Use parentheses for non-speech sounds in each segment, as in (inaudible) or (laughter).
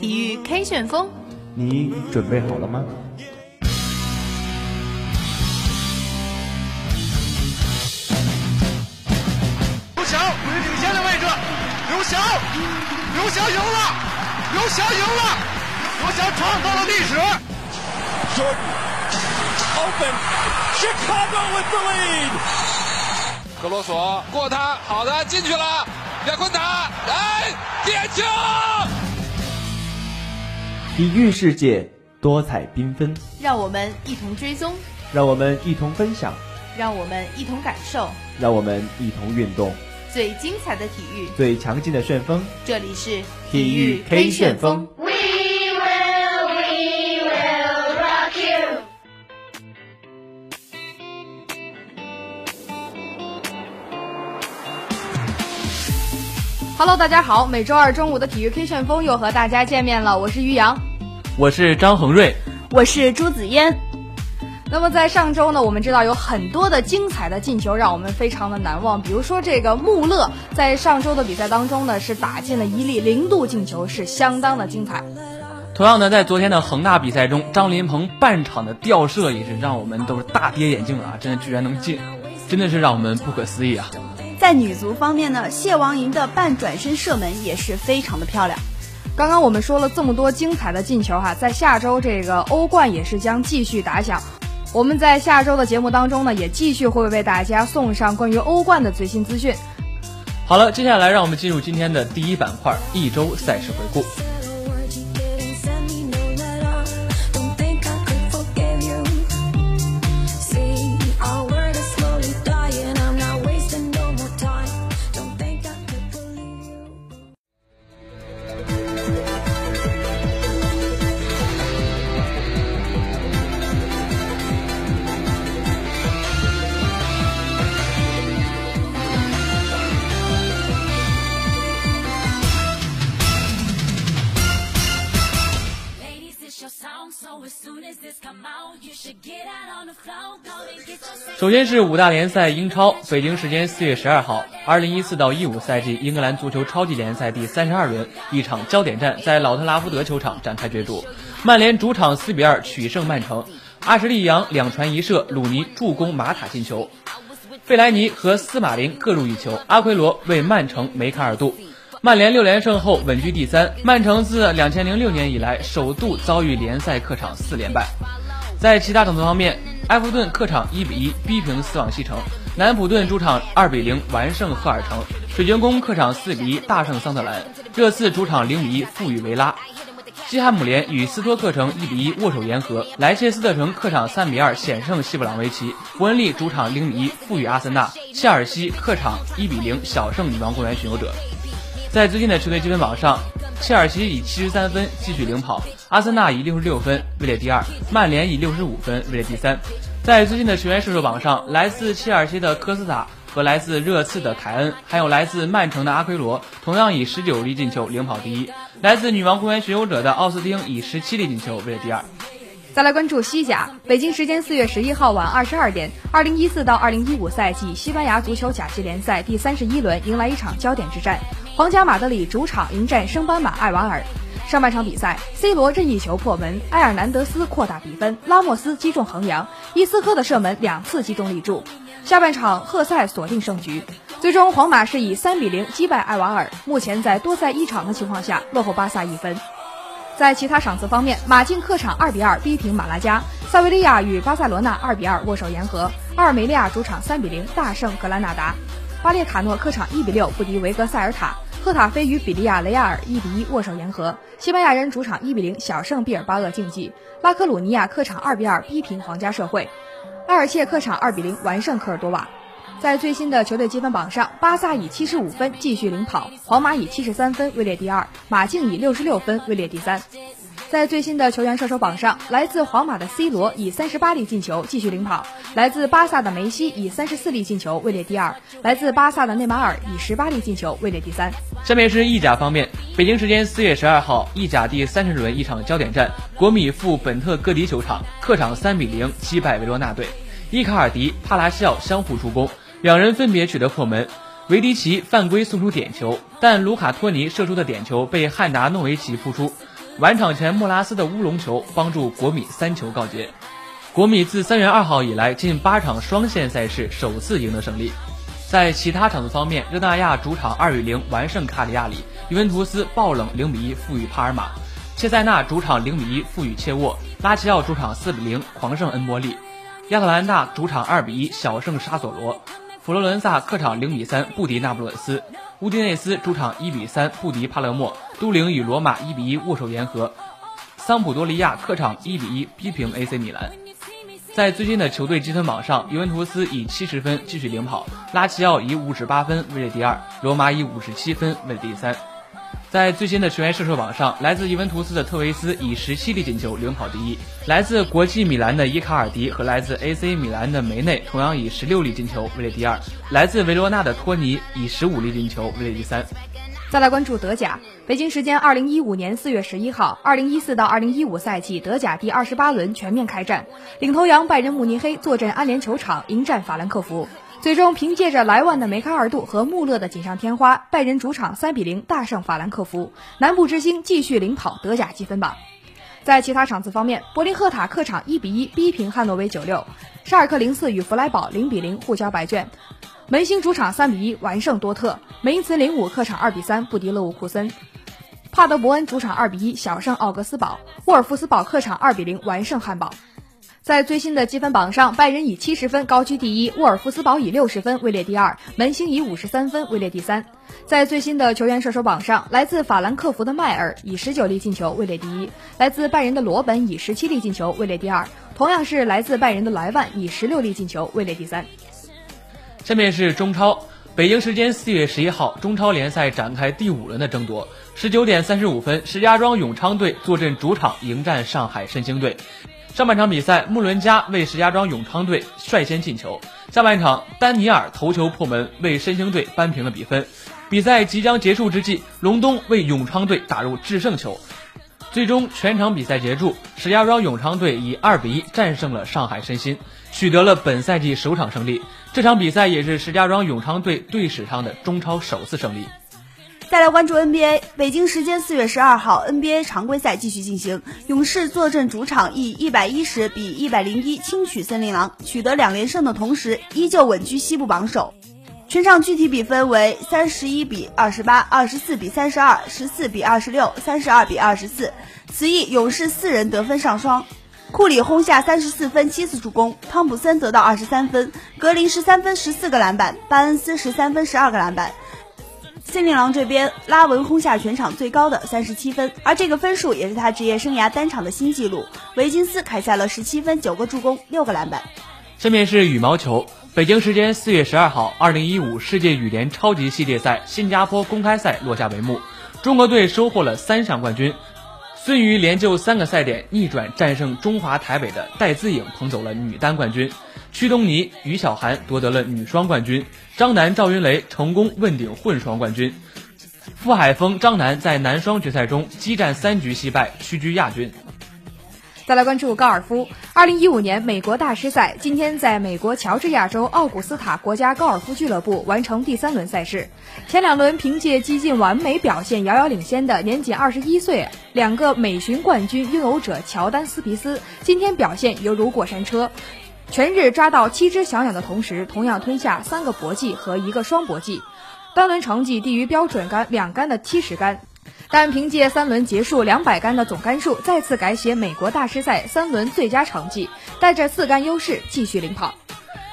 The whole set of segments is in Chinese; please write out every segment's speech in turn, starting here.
体育 K 旋风，你准备好了吗？刘翔处于领先的位置，刘翔，刘翔赢了，刘翔赢了，刘翔创造了历史。Jordan open Chicago with the lead。格罗索过他，好的进去了，亚昆达，来点球！体育世界多彩缤纷，让我们一同追踪，让我们一同分享，让我们一同感受，让我们一同运动。最精彩的体育，最强劲的旋风，这里是体育 K 旋风。Hello，大家好，每周二中午的体育 K 旋风又和大家见面了，我是于洋，我是张恒瑞，我是朱子嫣。那么在上周呢，我们知道有很多的精彩的进球让我们非常的难忘，比如说这个穆勒在上周的比赛当中呢是打进了一粒零度进球，是相当的精彩。同样呢，在昨天的恒大比赛中，张琳芃半场的吊射也是让我们都是大跌眼镜啊！真的居然能进，真的是让我们不可思议啊！在女足方面呢，谢王莹的半转身射门也是非常的漂亮。刚刚我们说了这么多精彩的进球哈，在下周这个欧冠也是将继续打响。我们在下周的节目当中呢，也继续会为大家送上关于欧冠的最新资讯。好了，接下来让我们进入今天的第一板块——一周赛事回顾。首先是五大联赛英超，北京时间四月十二号，二零一四到一五赛季英格兰足球超级联赛第三十二轮，一场焦点战在老特拉福德球场展开角逐。曼联主场四比二取胜曼城，阿什利杨两传一射，鲁尼助攻马塔进球，费莱尼和斯马林各入一球，阿奎罗为曼城梅开二度。曼联六连胜后稳居第三，曼城自两千零六年以来首度遭遇联赛客场四连败。在其他场次方面，埃弗顿客场一比一逼平斯旺西城，南普顿主场二比零完胜赫尔城，水晶宫客场四比一大胜桑德兰，热刺主场零比一负于维拉，西汉姆联与斯托克城一比一握手言和，莱切斯特城客场三比二险胜西布朗维奇，伯恩利主场零比一负于阿森纳，切尔西客场一比零小胜女王公园巡游者。在最近的球队积分榜上，切尔西以七十三分继续领跑，阿森纳以六十六分位列第二，曼联以六十五分位列第三。在最近的球员射手榜上，来自切尔西的科斯塔和来自热刺的凯恩，还有来自曼城的阿奎罗，同样以十九粒进球领跑第一。来自女王公园巡游者的奥斯汀以十七粒进球位列第二。再来关注西甲，北京时间四月十一号晚二十二点，二零一四到二零一五赛季西班牙足球甲级联赛第三十一轮迎来一场焦点之战。皇家马德里主场迎战升班马艾瓦尔。上半场比赛，C 罗任意球破门，埃尔南德斯扩大比分，拉莫斯击中横梁，伊斯科的射门两次击中立柱。下半场，赫塞锁定胜局，最终皇马是以三比零击败艾瓦尔，目前在多赛一场的情况下落后巴萨一分。在其他场次方面，马竞客场二比二逼平马拉加，塞维利亚与巴塞罗那二比二握手言和，阿尔梅利亚主场三比零大胜格兰纳达，巴列卡诺客场一比六不敌维格塞尔塔。赫塔菲与比利亚雷亚尔一比一握手言和，西班牙人主场一比零小胜毕尔巴鄂竞技，拉科鲁尼亚客场二比二逼平皇家社会，埃尔切客场二比零完胜科尔多瓦。在最新的球队积分榜上，巴萨以七十五分继续领跑，皇马以七十三分位列第二，马竞以六十六分位列第三。在最新的球员射手榜上，来自皇马的 C 罗以三十八粒进球继续领跑，来自巴萨的梅西以三十四粒进球位列第二，来自巴萨的内马尔以十八粒进球位列第三。下面是意甲方面，北京时间四月十二号，意甲第三十轮一场焦点战，国米赴本特戈迪球场，客场三比零击败维罗纳队，伊卡尔迪、帕拉西奥相互助攻，两人分别取得破门。维迪奇犯规送出点球，但卢卡托尼射出的点球被汉达诺维奇扑出。晚场前莫拉斯的乌龙球帮助国米三球告捷。国米自三月二号以来近八场双线赛事首次赢得胜利。在其他场次方面，热那亚主场二比零完胜卡里亚里，尤文图斯爆冷零比一负于帕尔马，切塞纳主场零比一负于切沃，拉齐奥主场四比零狂胜恩波利，亚特兰大主场二比一小胜沙索罗，佛罗伦萨客场零比三不敌那不勒斯，乌迪内斯主场一比三不敌帕勒莫，都灵与罗马一比一握手言和，桑普多利亚客场一比一逼平 AC 米兰。在最近的球队积分榜上，尤文图斯以七十分继续领跑，拉齐奥以五十八分位列第二，罗马以五十七分位列第三。在最新的球员射手榜上，来自尤文图斯的特维斯以十七粒进球领跑第一，来自国际米兰的伊卡尔迪和来自 AC 米兰的梅内同样以十六粒进球位列第二，来自维罗纳的托尼以十五粒进球位列第三。再来关注德甲，北京时间二零一五年四月十一号，二零一四到二零一五赛季德甲第二十八轮全面开战，领头羊拜仁慕尼黑坐镇安联球场迎战法兰克福，最终凭借着莱万的梅开二度和穆勒的锦上添花，拜仁主场三比零大胜法兰克福，南部之星继续领跑德甲积分榜。在其他场次方面，柏林赫塔客场一比一逼平汉诺威九六，沙尔克零四与弗莱堡零比零互交白卷。门兴主场三比一完胜多特，梅因茨零五客场二比三不敌勒沃库森，帕德伯恩主场二比一小胜奥格斯堡，沃尔夫斯堡客场二比零完胜汉堡。在最新的积分榜上，拜仁以七十分高居第一，沃尔夫斯堡以六十分位列第二，门兴以五十三分位列第三。在最新的球员射手榜上，来自法兰克福的迈尔以十九粒进球位列第一，来自拜仁的罗本以十七粒进球位列第二，同样是来自拜仁的莱万以十六粒进球位列第三。下面是中超，北京时间四月十一号，中超联赛展开第五轮的争夺。十九点三十五分，石家庄永昌队坐镇主场迎战上海申鑫队。上半场比赛，穆伦加为石家庄永昌队率先进球。下半场，丹尼尔头球破门，为申鑫队扳平了比分。比赛即将结束之际，隆东为永昌队打入制胜球。最终，全场比赛结束，石家庄永昌队以二比一战胜了上海申鑫，取得了本赛季首场胜利。这场比赛也是石家庄永昌队队史上的中超首次胜利。再来关注 NBA，北京时间四月十二号，NBA 常规赛继续进行，勇士坐镇主场，以一百一十比一百零一轻取森林狼，取得两连胜的同时，依旧稳居西部榜首。全场具体比分为三十一比二十八、二十四比三十二、十四比二十六、三十二比二十四。此役勇士四人得分上双。库里轰下三十四分七次助攻，汤普森得到二十三分，格林十三分十四个篮板，巴恩斯十三分十二个篮板。森林狼这边，拉文轰下全场最高的三十七分，而这个分数也是他职业生涯单场的新纪录。维金斯砍下了十七分九个助攻六个篮板。下面是羽毛球，北京时间四月十二号，二零一五世界羽联超级系列赛新加坡公开赛落下帷幕，中国队收获了三项冠军。孙瑜连救三个赛点逆转战胜中华台北的戴资颖，捧走了女单冠军；屈东尼、于小涵夺得了女双冠军；张楠、赵云雷成功问鼎混双冠军。傅海峰、张楠在男双决赛中激战三局惜败，屈居亚军。再来关注高尔夫，二零一五年美国大师赛今天在美国乔治亚州奥古斯塔国家高尔夫俱乐部完成第三轮赛事。前两轮凭借几近完美表现遥遥领先的年仅二十一岁、两个美巡冠军拥有者乔丹斯皮斯，今天表现犹如过山车，全日抓到七只小鸟的同时，同样吞下三个搏击和一个双搏击，单轮成绩低于标准杆两杆的七十杆。但凭借三轮结束两百杆的总杆数，再次改写美国大师赛三轮最佳成绩，带着四杆优势继续领跑。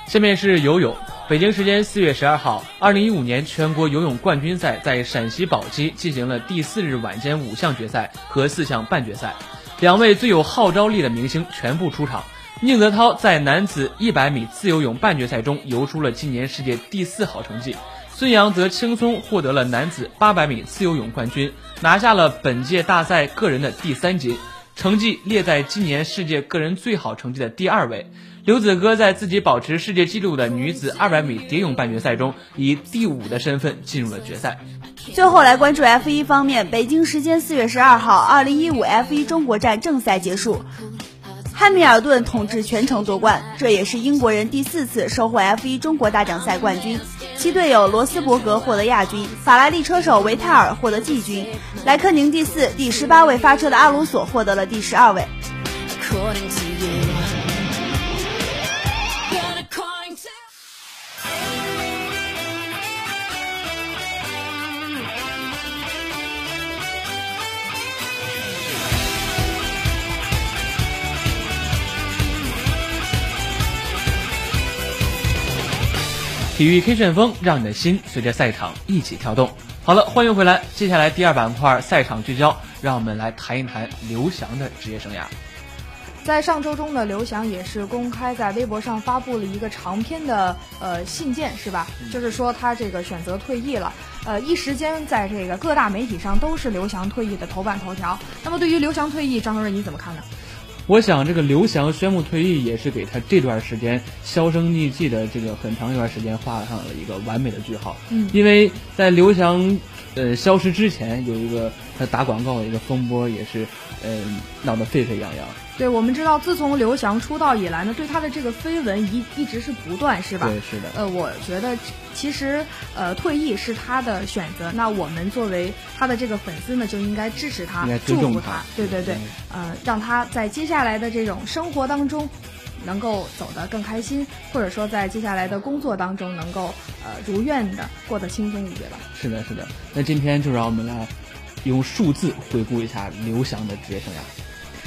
下面是游泳，北京时间四月十二号，二零一五年全国游泳冠军赛在陕西宝鸡进行了第四日晚间五项决赛和四项半决赛，两位最有号召力的明星全部出场。宁泽涛在男子一百米自由泳半决赛中游出了今年世界第四好成绩。孙杨则轻松获得了男子800米自由泳冠军，拿下了本届大赛个人的第三金，成绩列在今年世界个人最好成绩的第二位。刘子歌在自己保持世界纪录的女子200米蝶泳半决赛中，以第五的身份进入了决赛。最后来关注 F1 方面，北京时间4月12号，2015 F1 中国站正赛结束，汉密尔顿统治全程夺冠，这也是英国人第四次收获 F1 中国大奖赛冠军。其队友罗斯伯格获得亚军，法拉利车手维泰尔获得季军，莱科宁第四，第十八位发车的阿隆索获得了第十二位。体育 K 旋风，让你的心随着赛场一起跳动。好了，欢迎回来。接下来第二板块赛场聚焦，让我们来谈一谈刘翔的职业生涯。在上周中呢刘翔也是公开在微博上发布了一个长篇的呃信件，是吧？就是说他这个选择退役了。呃，一时间在这个各大媒体上都是刘翔退役的头版头条。那么对于刘翔退役，张主任你怎么看呢？我想，这个刘翔宣布退役，也是给他这段时间销声匿迹的这个很长一段时间画上了一个完美的句号。嗯，因为在刘翔呃消失之前，有一个他打广告的一个风波，也是呃闹得沸沸扬扬。对，我们知道，自从刘翔出道以来呢，对他的这个绯闻一一直是不断，是吧？对，是的。呃，我觉得其实呃退役是他的选择，那我们作为他的这个粉丝呢，就应该支持他，祝福他。对对对，呃，让他在接下来的这种生活当中能够走得更开心，或者说在接下来的工作当中能够呃如愿的过得轻松一点吧。是的，是的。那今天就让我们来用数字回顾一下刘翔的职业生涯。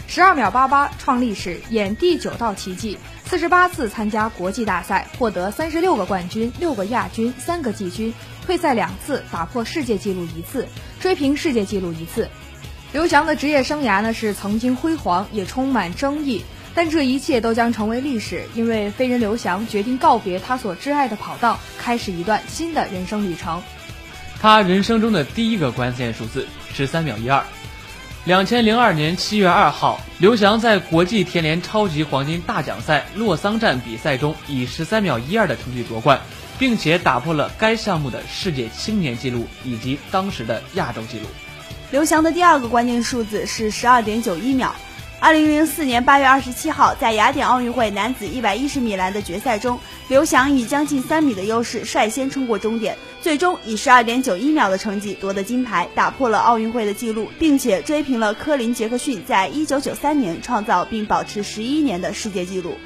十二秒八八创历史，演第九道奇迹。四十八次参加国际大赛，获得三十六个冠军、六个亚军、三个季军，退赛两次，打破世界纪录一次，追平世界纪录一次。刘翔的职业生涯呢是曾经辉煌，也充满争议，但这一切都将成为历史，因为飞人刘翔决定告别他所挚爱的跑道，开始一段新的人生旅程。他人生中的第一个关键数字十三秒一二。两千零二年七月二号，刘翔在国际田联超级黄金大奖赛洛桑站比赛中以十三秒一二的成绩夺冠，并且打破了该项目的世界青年纪录以及当时的亚洲纪录。刘翔的第二个关键数字是十二点九一秒。二零零四年八月二十七号，在雅典奥运会男子一百一十米栏的决赛中，刘翔以将近三米的优势率先冲过终点，最终以十二点九一秒的成绩夺得金牌，打破了奥运会的纪录，并且追平了科林杰克逊在一九九三年创造并保持十一年的世界纪录，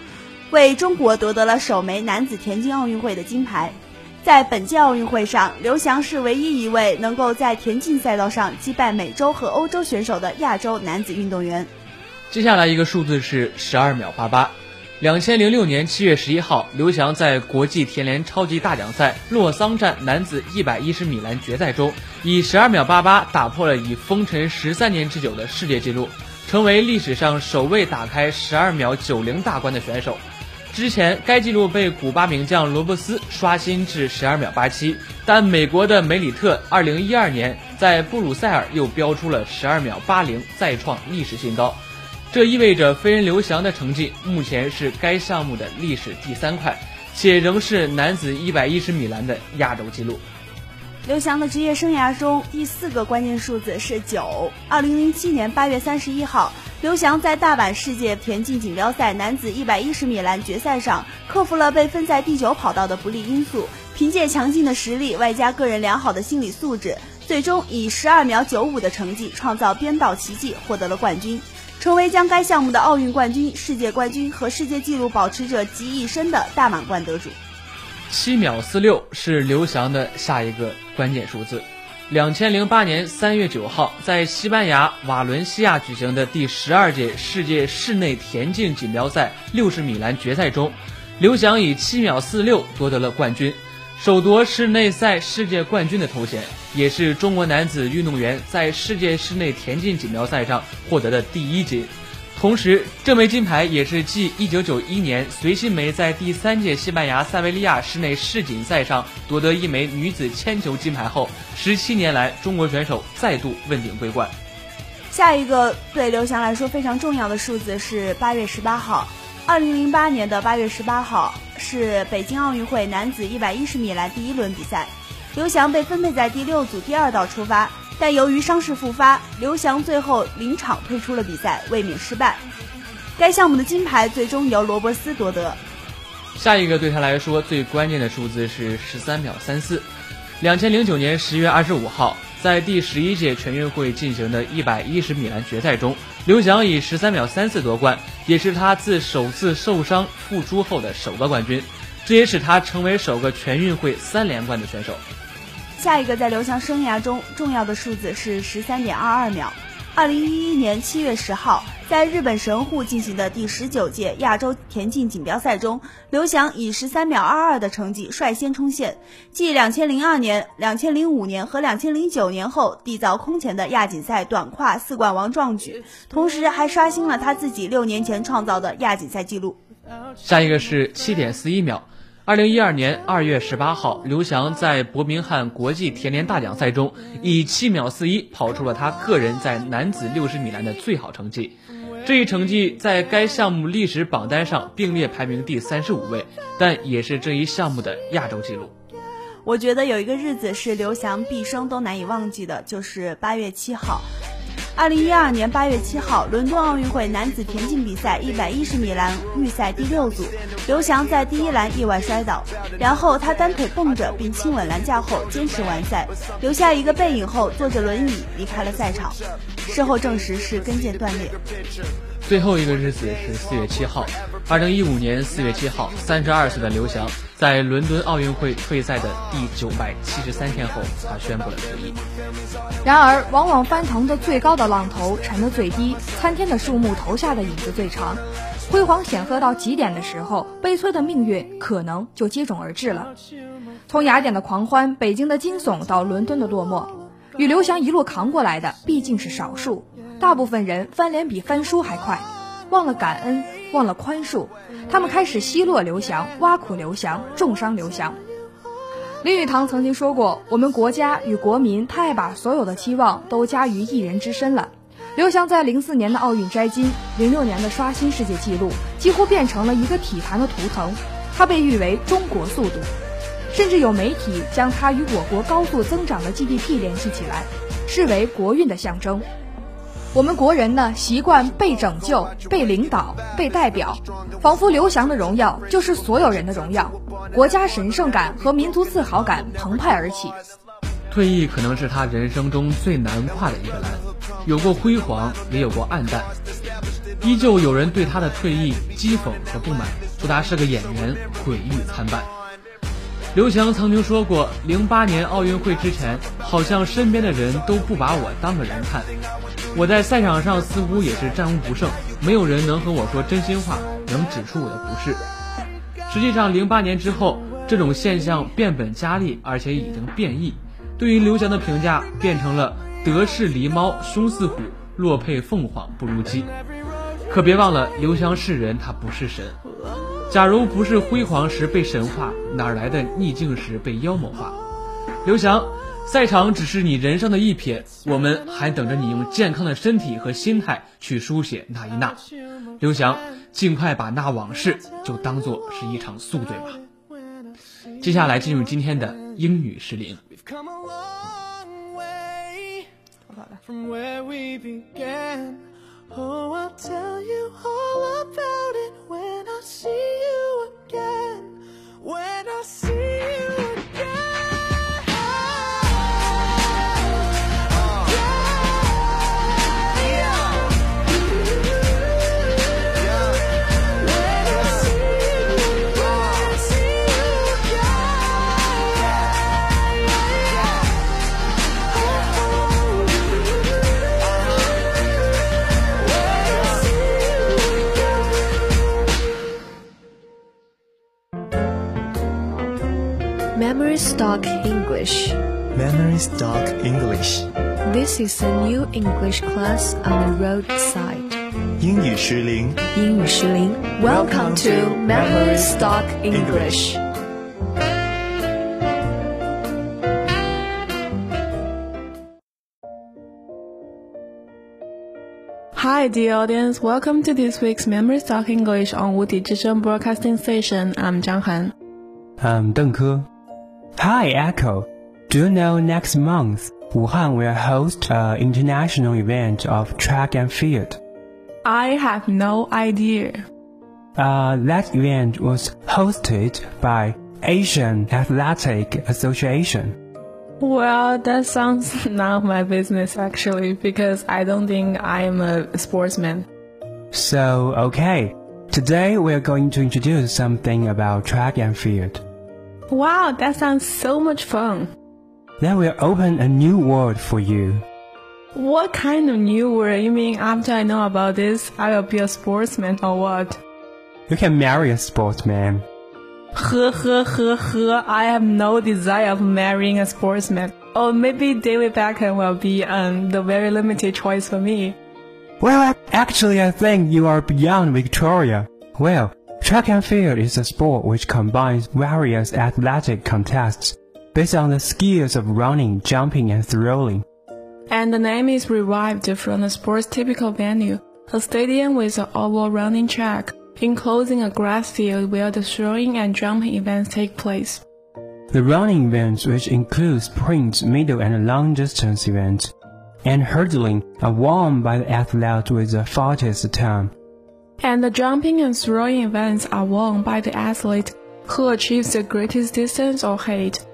为中国夺得了首枚男子田径奥运会的金牌。在本届奥运会上，刘翔是唯一一位能够在田径赛道上击败美洲和欧洲选手的亚洲男子运动员。接下来一个数字是十二秒八八，两千零六年七月十一号，刘翔在国际田联超级大奖赛洛桑站男子一百一十米栏决赛中，以十二秒八八打破了已封尘十三年之久的世界纪录，成为历史上首位打开十二秒九零大关的选手。之前该纪录被古巴名将罗伯斯刷新至十二秒八七，但美国的梅里特二零一二年在布鲁塞尔又标出了十二秒八零，再创历史新高。这意味着飞人刘翔的成绩目前是该项目的历史第三快，且仍是男子一百一十米栏的亚洲纪录。刘翔的职业生涯中第四个关键数字是九。二零零七年八月三十一号，刘翔在大阪世界田径锦标赛男子一百一十米栏决赛上，克服了被分在第九跑道的不利因素，凭借强劲的实力外加个人良好的心理素质，最终以十二秒九五的成绩创造编导奇迹，获得了冠军。成为将该项目的奥运冠军、世界冠军和世界纪录保持者集一身的大满贯得主。七秒四六是刘翔的下一个关键数字。两千零八年三月九号，在西班牙瓦伦西亚举行的第十二届世界室内田径锦标赛六十米栏决赛中，刘翔以七秒四六夺得了冠军。首夺室内赛世界冠军的头衔，也是中国男子运动员在世界室内田径锦标赛上获得的第一金。同时，这枚金牌也是继1991年隋新梅在第三届西班牙塞维利亚室内世锦赛上夺得一枚女子铅球金牌后，十七年来中国选手再度问鼎桂冠。下一个对刘翔来说非常重要的数字是八月十八号。二零零八年的八月十八号是北京奥运会男子一百一十米栏第一轮比赛，刘翔被分配在第六组第二道出发，但由于伤势复发，刘翔最后临场退出了比赛，卫冕失败。该项目的金牌最终由罗伯斯夺得。下一个对他来说最关键的数字是十三秒三四。两千零九年十月二十五号，在第十一届全运会进行的一百一十米栏决赛中，刘翔以十三秒三四夺冠，也是他自首次受伤复出后的首个冠军，这也使他成为首个全运会三连冠的选手。下一个在刘翔生涯中重要的数字是十三点二二秒。二零一一年七月十号，在日本神户进行的第十九届亚洲田径锦标赛中，刘翔以十三秒二二的成绩率先冲线，继两千零二年、两千零五年和两千零九年后缔造空前的亚锦赛短跨四冠王壮举，同时还刷新了他自己六年前创造的亚锦赛纪录。下一个是七点四一秒。二零一二年二月十八号，刘翔在伯明翰国际田联大奖赛中以七秒四一跑出了他个人在男子六十米栏的最好成绩。这一成绩在该项目历史榜单上并列排名第三十五位，但也是这一项目的亚洲纪录。我觉得有一个日子是刘翔毕生都难以忘记的，就是八月七号。二零一二年八月七号，伦敦奥运会男子田径比赛一百一十米栏预赛第六组，刘翔在第一栏意外摔倒，然后他单腿蹦着并亲吻栏架后坚持完赛，留下一个背影后坐着轮椅离开了赛场，事后证实是跟腱断裂。最后一个日子是四月七号，二零一五年四月七号，三十二岁的刘翔在伦敦奥运会退赛的第九百七十三天后，他宣布了退役。然而，往往翻腾的最高的浪头沉得最低，参天的树木投下的影子最长。辉煌显赫到极点的时候，悲催的命运可能就接踵而至了。从雅典的狂欢、北京的惊悚到伦敦的落寞，与刘翔一路扛过来的毕竟是少数。大部分人翻脸比翻书还快，忘了感恩，忘了宽恕，他们开始奚落刘翔，挖苦刘翔，重伤刘翔。林语堂曾经说过：“我们国家与国民太把所有的期望都加于一人之身了。”刘翔在零四年的奥运摘金，零六年的刷新世界纪录，几乎变成了一个体坛的图腾。他被誉为“中国速度”，甚至有媒体将他与我国高速增长的 GDP 联系起来，视为国运的象征。我们国人呢，习惯被拯救、被领导、被代表，仿佛刘翔的荣耀就是所有人的荣耀，国家神圣感和民族自豪感澎湃而起。退役可能是他人生中最难跨的一个栏，有过辉煌，也有过暗淡，依旧有人对他的退役讥讽和不满，说他是个演员，毁誉参半。刘翔曾经说过，零八年奥运会之前，好像身边的人都不把我当个人看。我在赛场上似乎也是战无不胜，没有人能和我说真心话，能指出我的不是。实际上，零八年之后，这种现象变本加厉，而且已经变异。对于刘翔的评价变成了德式狸猫，凶似虎，落配凤凰不如鸡。可别忘了，刘翔是人，他不是神。假如不是辉煌时被神化，哪来的逆境时被妖魔化？刘翔。赛场只是你人生的一瞥，我们还等着你用健康的身体和心态去书写那一捺。刘翔，尽快把那往事就当做是一场宿醉吧。接下来进入今天的英语时令。Memory Stock English. Memory Stock English. This is a new English class on the roadside. 英语时令。英语时令。Welcome to Memory Stock English. Hi, dear audience. Welcome to this week's Memory Stock English on Wuti Zhizhen Broadcasting Station. I'm Zhang Han. I'm Deng Ke. Hi, Echo. Do you know next month Wuhan will host an international event of track and field? I have no idea. Uh, that event was hosted by Asian Athletic Association. Well, that sounds (laughs) none of my business actually, because I don't think I am a sportsman. So, okay. Today we're going to introduce something about track and field. Wow, that sounds so much fun. Then we'll open a new world for you. What kind of new word? You mean after I know about this, I will be a sportsman or what? You can marry a sportsman. Huh, huh, huh, huh. I have no desire of marrying a sportsman. Or maybe David Beckham will be um, the very limited choice for me. Well, actually, I think you are beyond Victoria. Well, track and field is a sport which combines various athletic contests based on the skills of running, jumping, and throwing. And the name is revived from the sport's typical venue, a stadium with an oval running track, enclosing a grass field where the throwing and jumping events take place. The running events, which include sprints, middle and long distance events, and hurdling, are won by the athlete with the fastest time. And the jumping and throwing events are won by the athlete who achieves the greatest distance or height.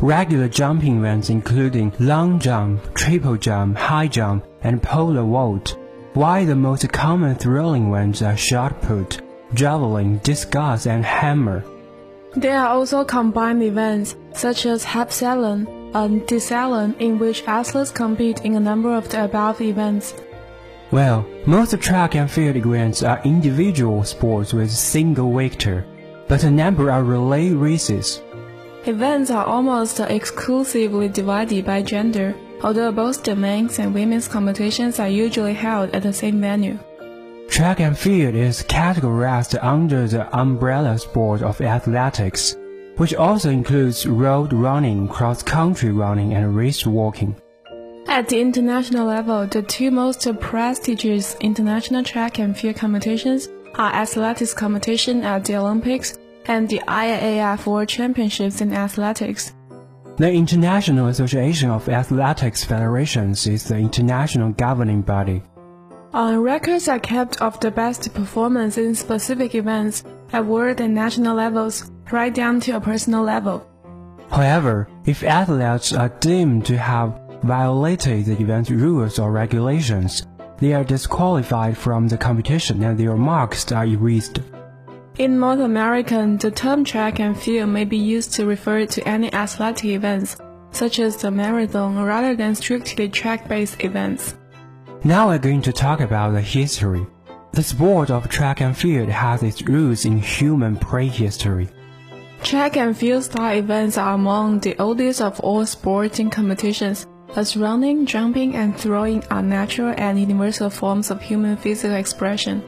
Regular jumping events including long jump, triple jump, high jump, and pole vault, while the most common throwing ones are shot put, javelin, discus, and hammer. There are also combined events such as heptathlon and decathlon in which athletes compete in a number of the above events. Well, most track and field events are individual sports with single victor, but a number are relay races. Events are almost exclusively divided by gender, although both the men's and women's competitions are usually held at the same venue. Track and field is categorized under the umbrella sport of athletics, which also includes road running, cross-country running, and race walking. At the international level, the two most prestigious international track and field competitions are athletics competition at the Olympics and the IAAF World Championships in Athletics. The International Association of Athletics Federations is the international governing body. Uh, records are kept of the best performance in specific events at world and national levels, right down to a personal level. However, if athletes are deemed to have violated the event rules or regulations, they are disqualified from the competition and their marks are erased. In North America, the term track and field may be used to refer to any athletic events, such as the marathon, rather than strictly track-based events. Now we're going to talk about the history. The sport of track and field has its roots in human prehistory. Track and field style events are among the oldest of all sporting competitions, as running, jumping, and throwing are natural and universal forms of human physical expression.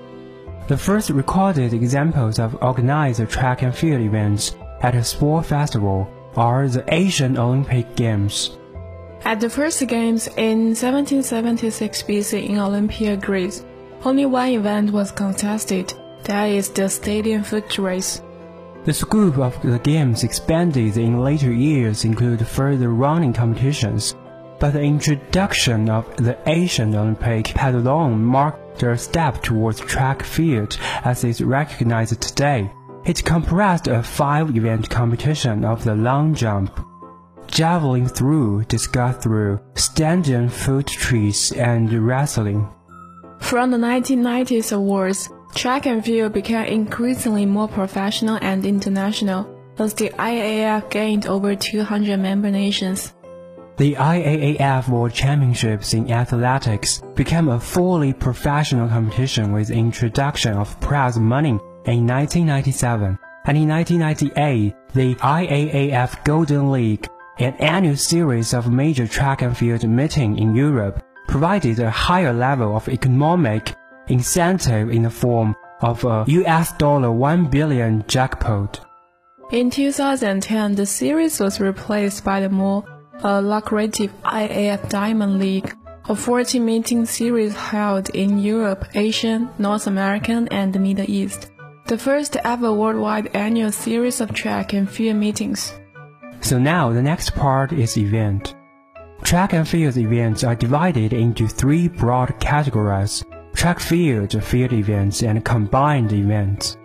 The first recorded examples of organized track and field events at a sport festival are the Asian Olympic Games. At the first games in 1776 BC in Olympia, Greece, only one event was contested, that is the stadium foot race. The scope of the games expanded in later years include further running competitions, but the introduction of the Asian Olympic Pentathlon marked a step towards track field as is recognized today. It comprised a five-event competition of the long jump, javelin throw, discus throw, standing foot trees, and wrestling. From the 1990s awards, track and field became increasingly more professional and international as the IAAF gained over 200 member nations. The IAAF World Championships in Athletics became a fully professional competition with introduction of prize money in 1997, and in 1998, the IAAF Golden League, an annual series of major track and field meetings in Europe, provided a higher level of economic incentive in the form of a US dollar 1 billion jackpot. In 2010, the series was replaced by the more uh, lucrative IAF Diamond League, a 40 meeting series held in Europe, Asia, North America, and the Middle East. The first ever worldwide annual series of track and field meetings. So now the next part is event. Track and field events are divided into three broad categories track field, field events, and combined events.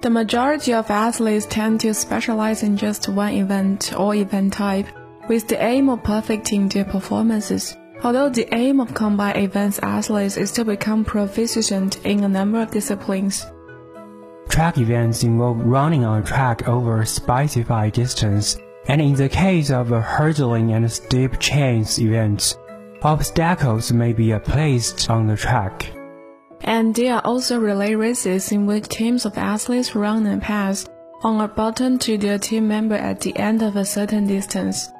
The majority of athletes tend to specialize in just one event or event type, with the aim of perfecting their performances. Although the aim of combined events athletes is to become proficient in a number of disciplines. Track events involve running on a track over a specified distance, and in the case of a hurdling and steep chase events, obstacles may be placed on the track. And there are also relay races in which teams of athletes run and pass on a button to their team member at the end of a certain distance.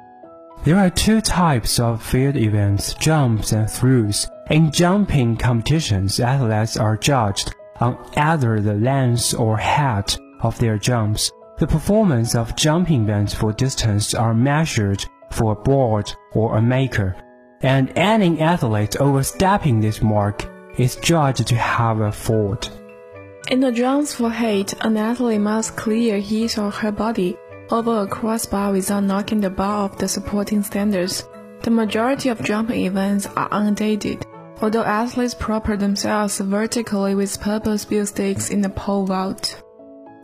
There are two types of field events, jumps and throws. In jumping competitions, athletes are judged on either the length or height of their jumps. The performance of jumping events for distance are measured for a board or a maker, and any athlete overstepping this mark is judged to have a fault. In the jumps for height, an athlete must clear his or her body over a crossbar without knocking the bar off the supporting standards. The majority of jumping events are undated, although athletes prop themselves vertically with purpose-built sticks in the pole vault.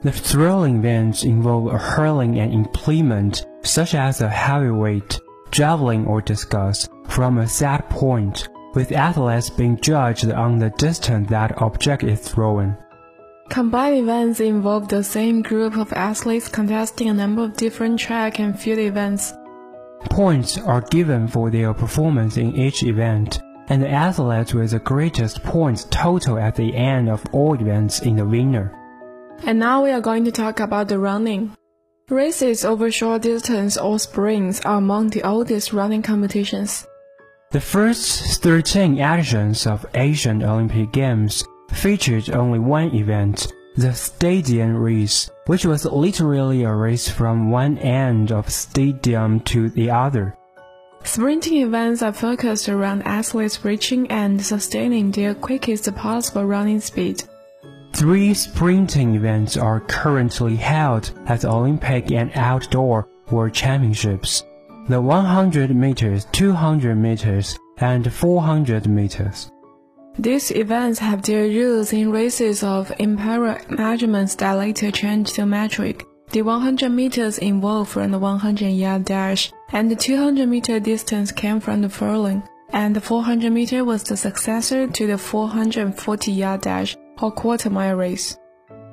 The throwing events involve hurling an implement, such as a heavyweight, javelin or discus, from a set point, with athletes being judged on the distance that object is thrown. Combined events involve the same group of athletes contesting a number of different track and field events. Points are given for their performance in each event, and the athlete with the greatest points total at the end of all events is the winner. And now we are going to talk about the running. Races over short distance or sprints are among the oldest running competitions. The first 13 editions of Asian Olympic Games featured only one event, the stadium race, which was literally a race from one end of stadium to the other. Sprinting events are focused around athletes reaching and sustaining their quickest possible running speed. Three sprinting events are currently held at the Olympic and Outdoor World Championships. The 100 meters, 200 meters, and 400 meters. These events have their roots in races of imperial measurements that later changed to metric. The 100 meters involved from the 100 yard dash, and the 200 meter distance came from the furlong, and the 400 meter was the successor to the 440 yard dash or quarter mile race.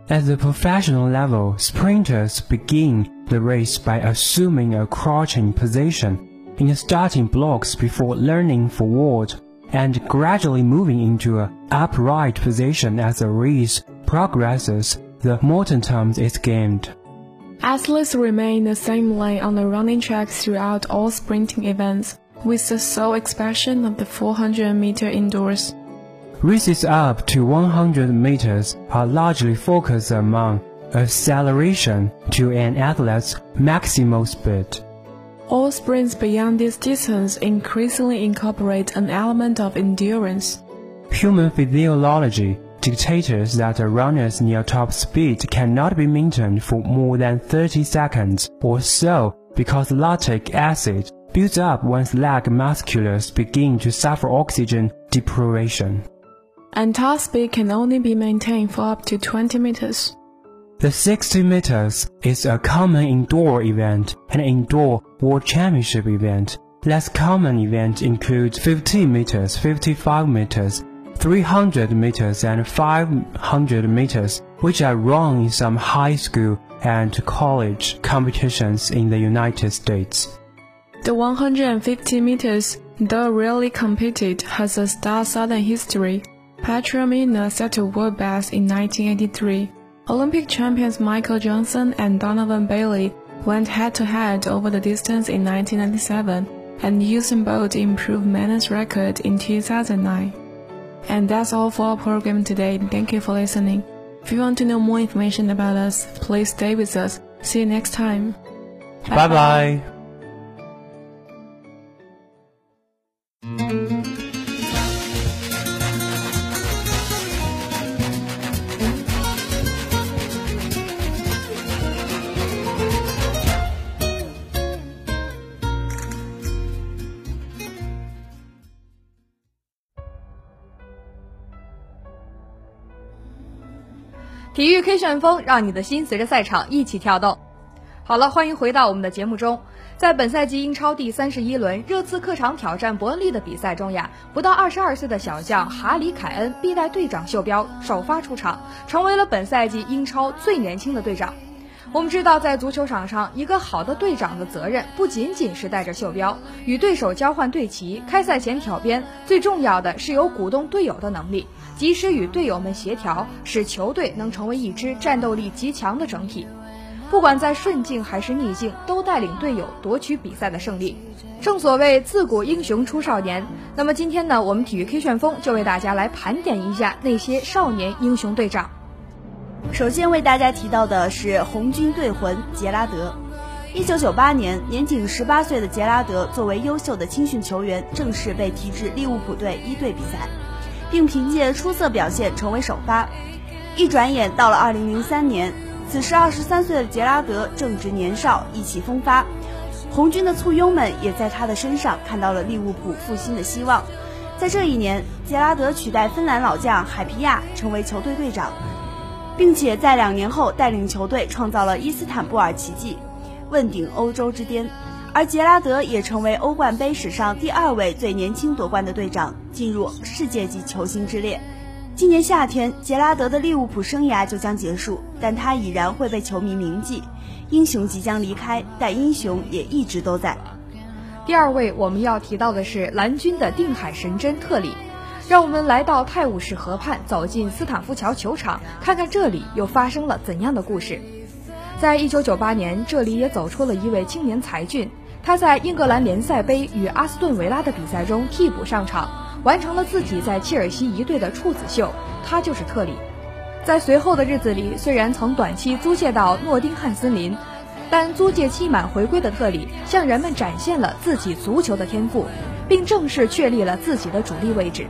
At the professional level, sprinters begin the race by assuming a crouching position in the starting blocks before learning forward and gradually moving into an upright position as the race progresses, the momentum is gained. Athletes remain the same lane on the running track throughout all sprinting events, with the sole exception of the 400 meter indoors. Races up to 100 meters are largely focused among acceleration to an athlete's maximal speed. All sprints beyond this distance increasingly incorporate an element of endurance. Human physiology dictates that a runner's near top speed cannot be maintained for more than 30 seconds or so because lactic acid builds up once leg musculars begin to suffer oxygen deprivation. And top speed can only be maintained for up to 20 meters. The 60 meters is a common indoor event, and indoor world championship event. Less common events include 50 meters, 55 meters, 300 meters, and 500 meters, which are run in some high school and college competitions in the United States. The 150 meters, though rarely competed, has a star-southern history. Petra Mina set a world best in 1983. Olympic champions Michael Johnson and Donovan Bailey went head-to-head over the distance in 1997, and Usain Bolt improved Mana's record in 2009. And that's all for our program today. Thank you for listening. If you want to know more information about us, please stay with us. See you next time. Bye bye. bye. K 旋风，让你的心随着赛场一起跳动。好了，欢迎回到我们的节目中。在本赛季英超第三十一轮热刺客场挑战伯恩利的比赛中呀，不到二十二岁的小将哈里凯恩必带队长袖标首发出场，成为了本赛季英超最年轻的队长。我们知道，在足球场上，一个好的队长的责任不仅仅是带着袖标与对手交换队旗、开赛前挑边，最重要的是有鼓动队友的能力。及时与队友们协调，使球队能成为一支战斗力极强的整体。不管在顺境还是逆境，都带领队友夺取比赛的胜利。正所谓自古英雄出少年。那么今天呢，我们体育 K 旋风就为大家来盘点一下那些少年英雄队长。首先为大家提到的是红军队魂杰拉德。一九九八年，年仅十八岁的杰拉德作为优秀的青训球员，正式被提至利物浦队一队比赛。并凭借出色表现成为首发。一转眼到了二零零三年，此时二十三岁的杰拉德正值年少，意气风发。红军的簇拥们也在他的身上看到了利物浦复兴的希望。在这一年，杰拉德取代芬兰老将海皮亚成为球队队长，并且在两年后带领球队创造了伊斯坦布尔奇迹，问鼎欧洲之巅。而杰拉德也成为欧冠杯史上第二位最年轻夺冠的队长，进入世界级球星之列。今年夏天，杰拉德的利物浦生涯就将结束，但他已然会被球迷铭记。英雄即将离开，但英雄也一直都在。第二位我们要提到的是蓝军的定海神针特里。让我们来到泰晤士河畔，走进斯坦福桥球场，看看这里又发生了怎样的故事。在一九九八年，这里也走出了一位青年才俊。他在英格兰联赛杯与阿斯顿维拉的比赛中替补上场，完成了自己在切尔西一队的处子秀。他就是特里。在随后的日子里，虽然曾短期租借到诺丁汉森林，但租借期满回归的特里向人们展现了自己足球的天赋，并正式确立了自己的主力位置。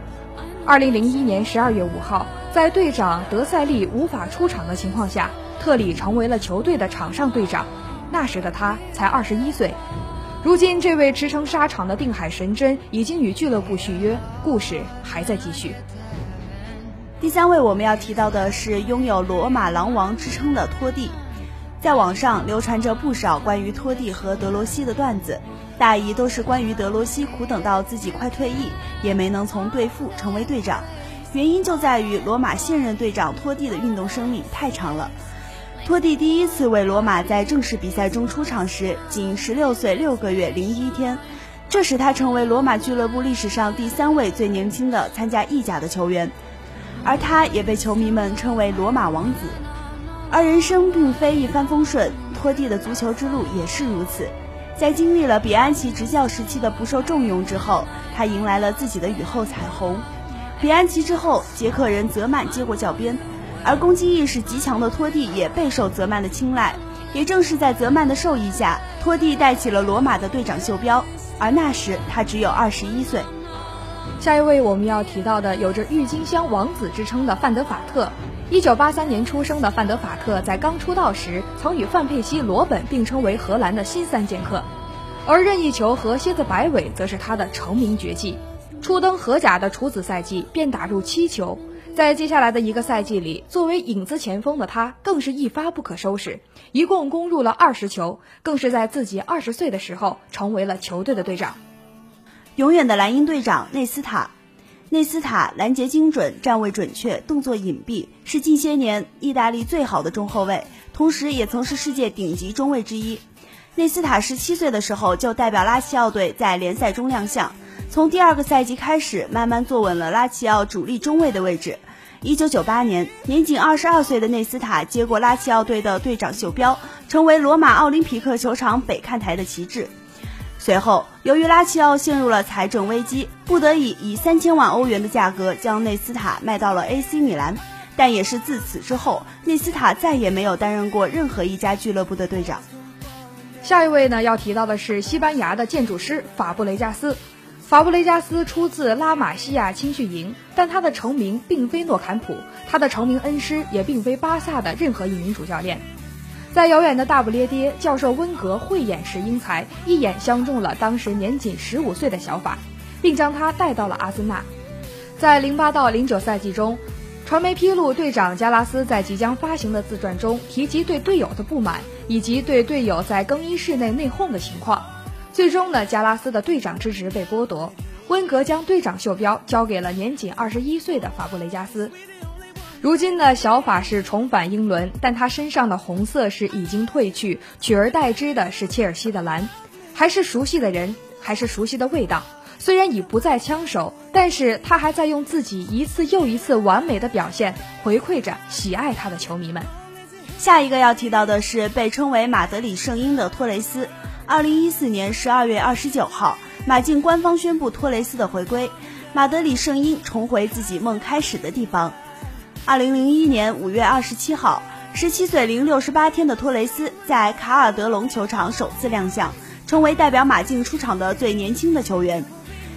二零零一年十二月五号，在队长德塞利无法出场的情况下，特里成为了球队的场上队长。那时的他才二十一岁。如今，这位驰骋沙场的定海神针已经与俱乐部续约，故事还在继续。第三位我们要提到的是拥有“罗马狼王”之称的托蒂，在网上流传着不少关于托蒂和德罗西的段子，大意都是关于德罗西苦等到自己快退役，也没能从队副成为队长，原因就在于罗马现任队长托蒂的运动生命太长了。托蒂第一次为罗马在正式比赛中出场时，仅十六岁六个月零一天，这使他成为罗马俱乐部历史上第三位最年轻的参加意甲的球员，而他也被球迷们称为“罗马王子”。而人生并非一帆风顺，托蒂的足球之路也是如此。在经历了比安奇执教时期的不受重用之后，他迎来了自己的雨后彩虹。比安奇之后，捷克人泽曼接过教鞭。而攻击意识极强的托蒂也备受泽曼的青睐，也正是在泽曼的授意下，托蒂带起了罗马的队长袖标。而那时他只有二十一岁。下一位我们要提到的，有着郁金香王子之称的范德法特。一九八三年出生的范德法特，在刚出道时曾与范佩西、罗本并称为荷兰的新三剑客，而任意球和蝎子摆尾则是他的成名绝技。初登荷甲的处子赛季便打入七球。在接下来的一个赛季里，作为影子前锋的他更是一发不可收拾，一共攻入了二十球，更是在自己二十岁的时候成为了球队的队长。永远的蓝鹰队长内斯塔，内斯塔拦截精准，站位准确，动作隐蔽，是近些年意大利最好的中后卫，同时也曾是世界顶级中卫之一。内斯塔十七岁的时候就代表拉齐奥队在联赛中亮相，从第二个赛季开始，慢慢坐稳了拉齐奥主力中卫的位置。一九九八年，年仅二十二岁的内斯塔接过拉齐奥队的队长袖标，成为罗马奥林匹克球场北看台的旗帜。随后，由于拉齐奥陷入了财政危机，不得已以三千万欧元的价格将内斯塔卖到了 AC 米兰。但也是自此之后，内斯塔再也没有担任过任何一家俱乐部的队长。下一位呢，要提到的是西班牙的建筑师法布雷加斯。法布雷加斯出自拉玛西亚青训营，但他的成名并非诺坎普，他的成名恩师也并非巴萨的任何一名主教练。在遥远的大不列颠，教授温格慧眼识英才，一眼相中了当时年仅十五岁的小法，并将他带到了阿森纳。在零八到零九赛季中，传媒披露，队长加拉斯在即将发行的自传中提及对队友的不满，以及对队友在更衣室内内讧的情况。最终呢，加拉斯的队长之职被剥夺，温格将队长袖标交给了年仅二十一岁的法布雷加斯。如今呢，小法是重返英伦，但他身上的红色是已经褪去，取而代之的是切尔西的蓝，还是熟悉的人，还是熟悉的味道。虽然已不再枪手，但是他还在用自己一次又一次完美的表现回馈着喜爱他的球迷们。下一个要提到的是被称为马德里圣婴的托雷斯。二零一四年十二月二十九号，马竞官方宣布托雷斯的回归，马德里圣婴重回自己梦开始的地方。二零零一年五月二十七号，十七岁零六十八天的托雷斯在卡尔德隆球场首次亮相，成为代表马竞出场的最年轻的球员。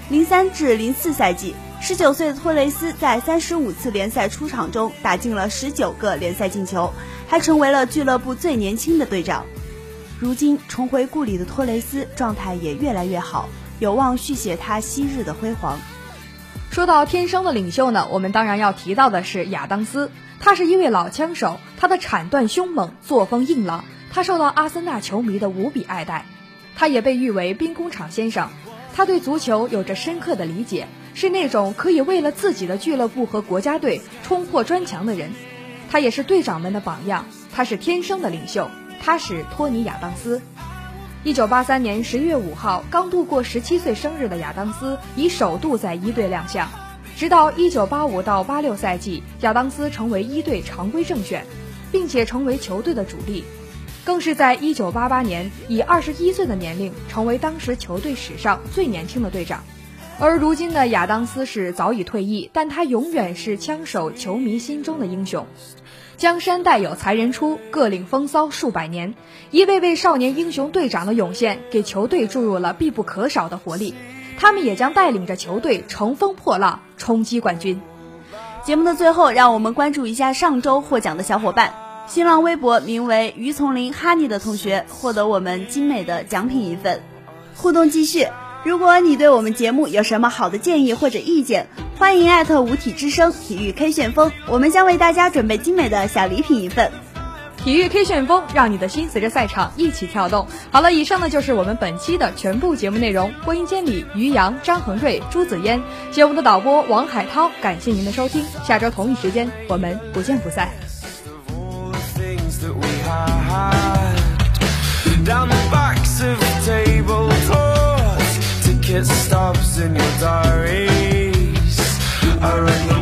零三至零四赛季，十九岁的托雷斯在三十五次联赛出场中打进了十九个联赛进球，还成为了俱乐部最年轻的队长。如今重回故里的托雷斯状态也越来越好，有望续写他昔日的辉煌。说到天生的领袖呢，我们当然要提到的是亚当斯，他是一位老枪手，他的铲断凶猛，作风硬朗，他受到阿森纳球迷的无比爱戴，他也被誉为兵工厂先生。他对足球有着深刻的理解，是那种可以为了自己的俱乐部和国家队冲破砖墙的人。他也是队长们的榜样，他是天生的领袖。他是托尼·亚当斯。一九八三年十一月五号，刚度过十七岁生日的亚当斯已首度在一队亮相。直到一九八五到八六赛季，亚当斯成为一队常规正选，并且成为球队的主力。更是在1988年以21岁的年龄成为当时球队史上最年轻的队长，而如今的亚当斯是早已退役，但他永远是枪手球迷心中的英雄。江山代有才人出，各领风骚数百年。一位位少年英雄队长的涌现，给球队注入了必不可少的活力。他们也将带领着球队乘风破浪，冲击冠军。节目的最后，让我们关注一下上周获奖的小伙伴。新浪微博名为于丛林哈尼的同学获得我们精美的奖品一份，互动继续。如果你对我们节目有什么好的建议或者意见，欢迎艾特五体之声体育 K 旋风，我们将为大家准备精美的小礼品一份。体育 K 旋风，让你的心随着赛场一起跳动。好了，以上呢就是我们本期的全部节目内容。播音间里，于洋、张恒瑞、朱子嫣，节目的导播王海涛，感谢您的收听。下周同一时间，我们不见不散。Down the backs of tables ticket stubs in your diaries. I read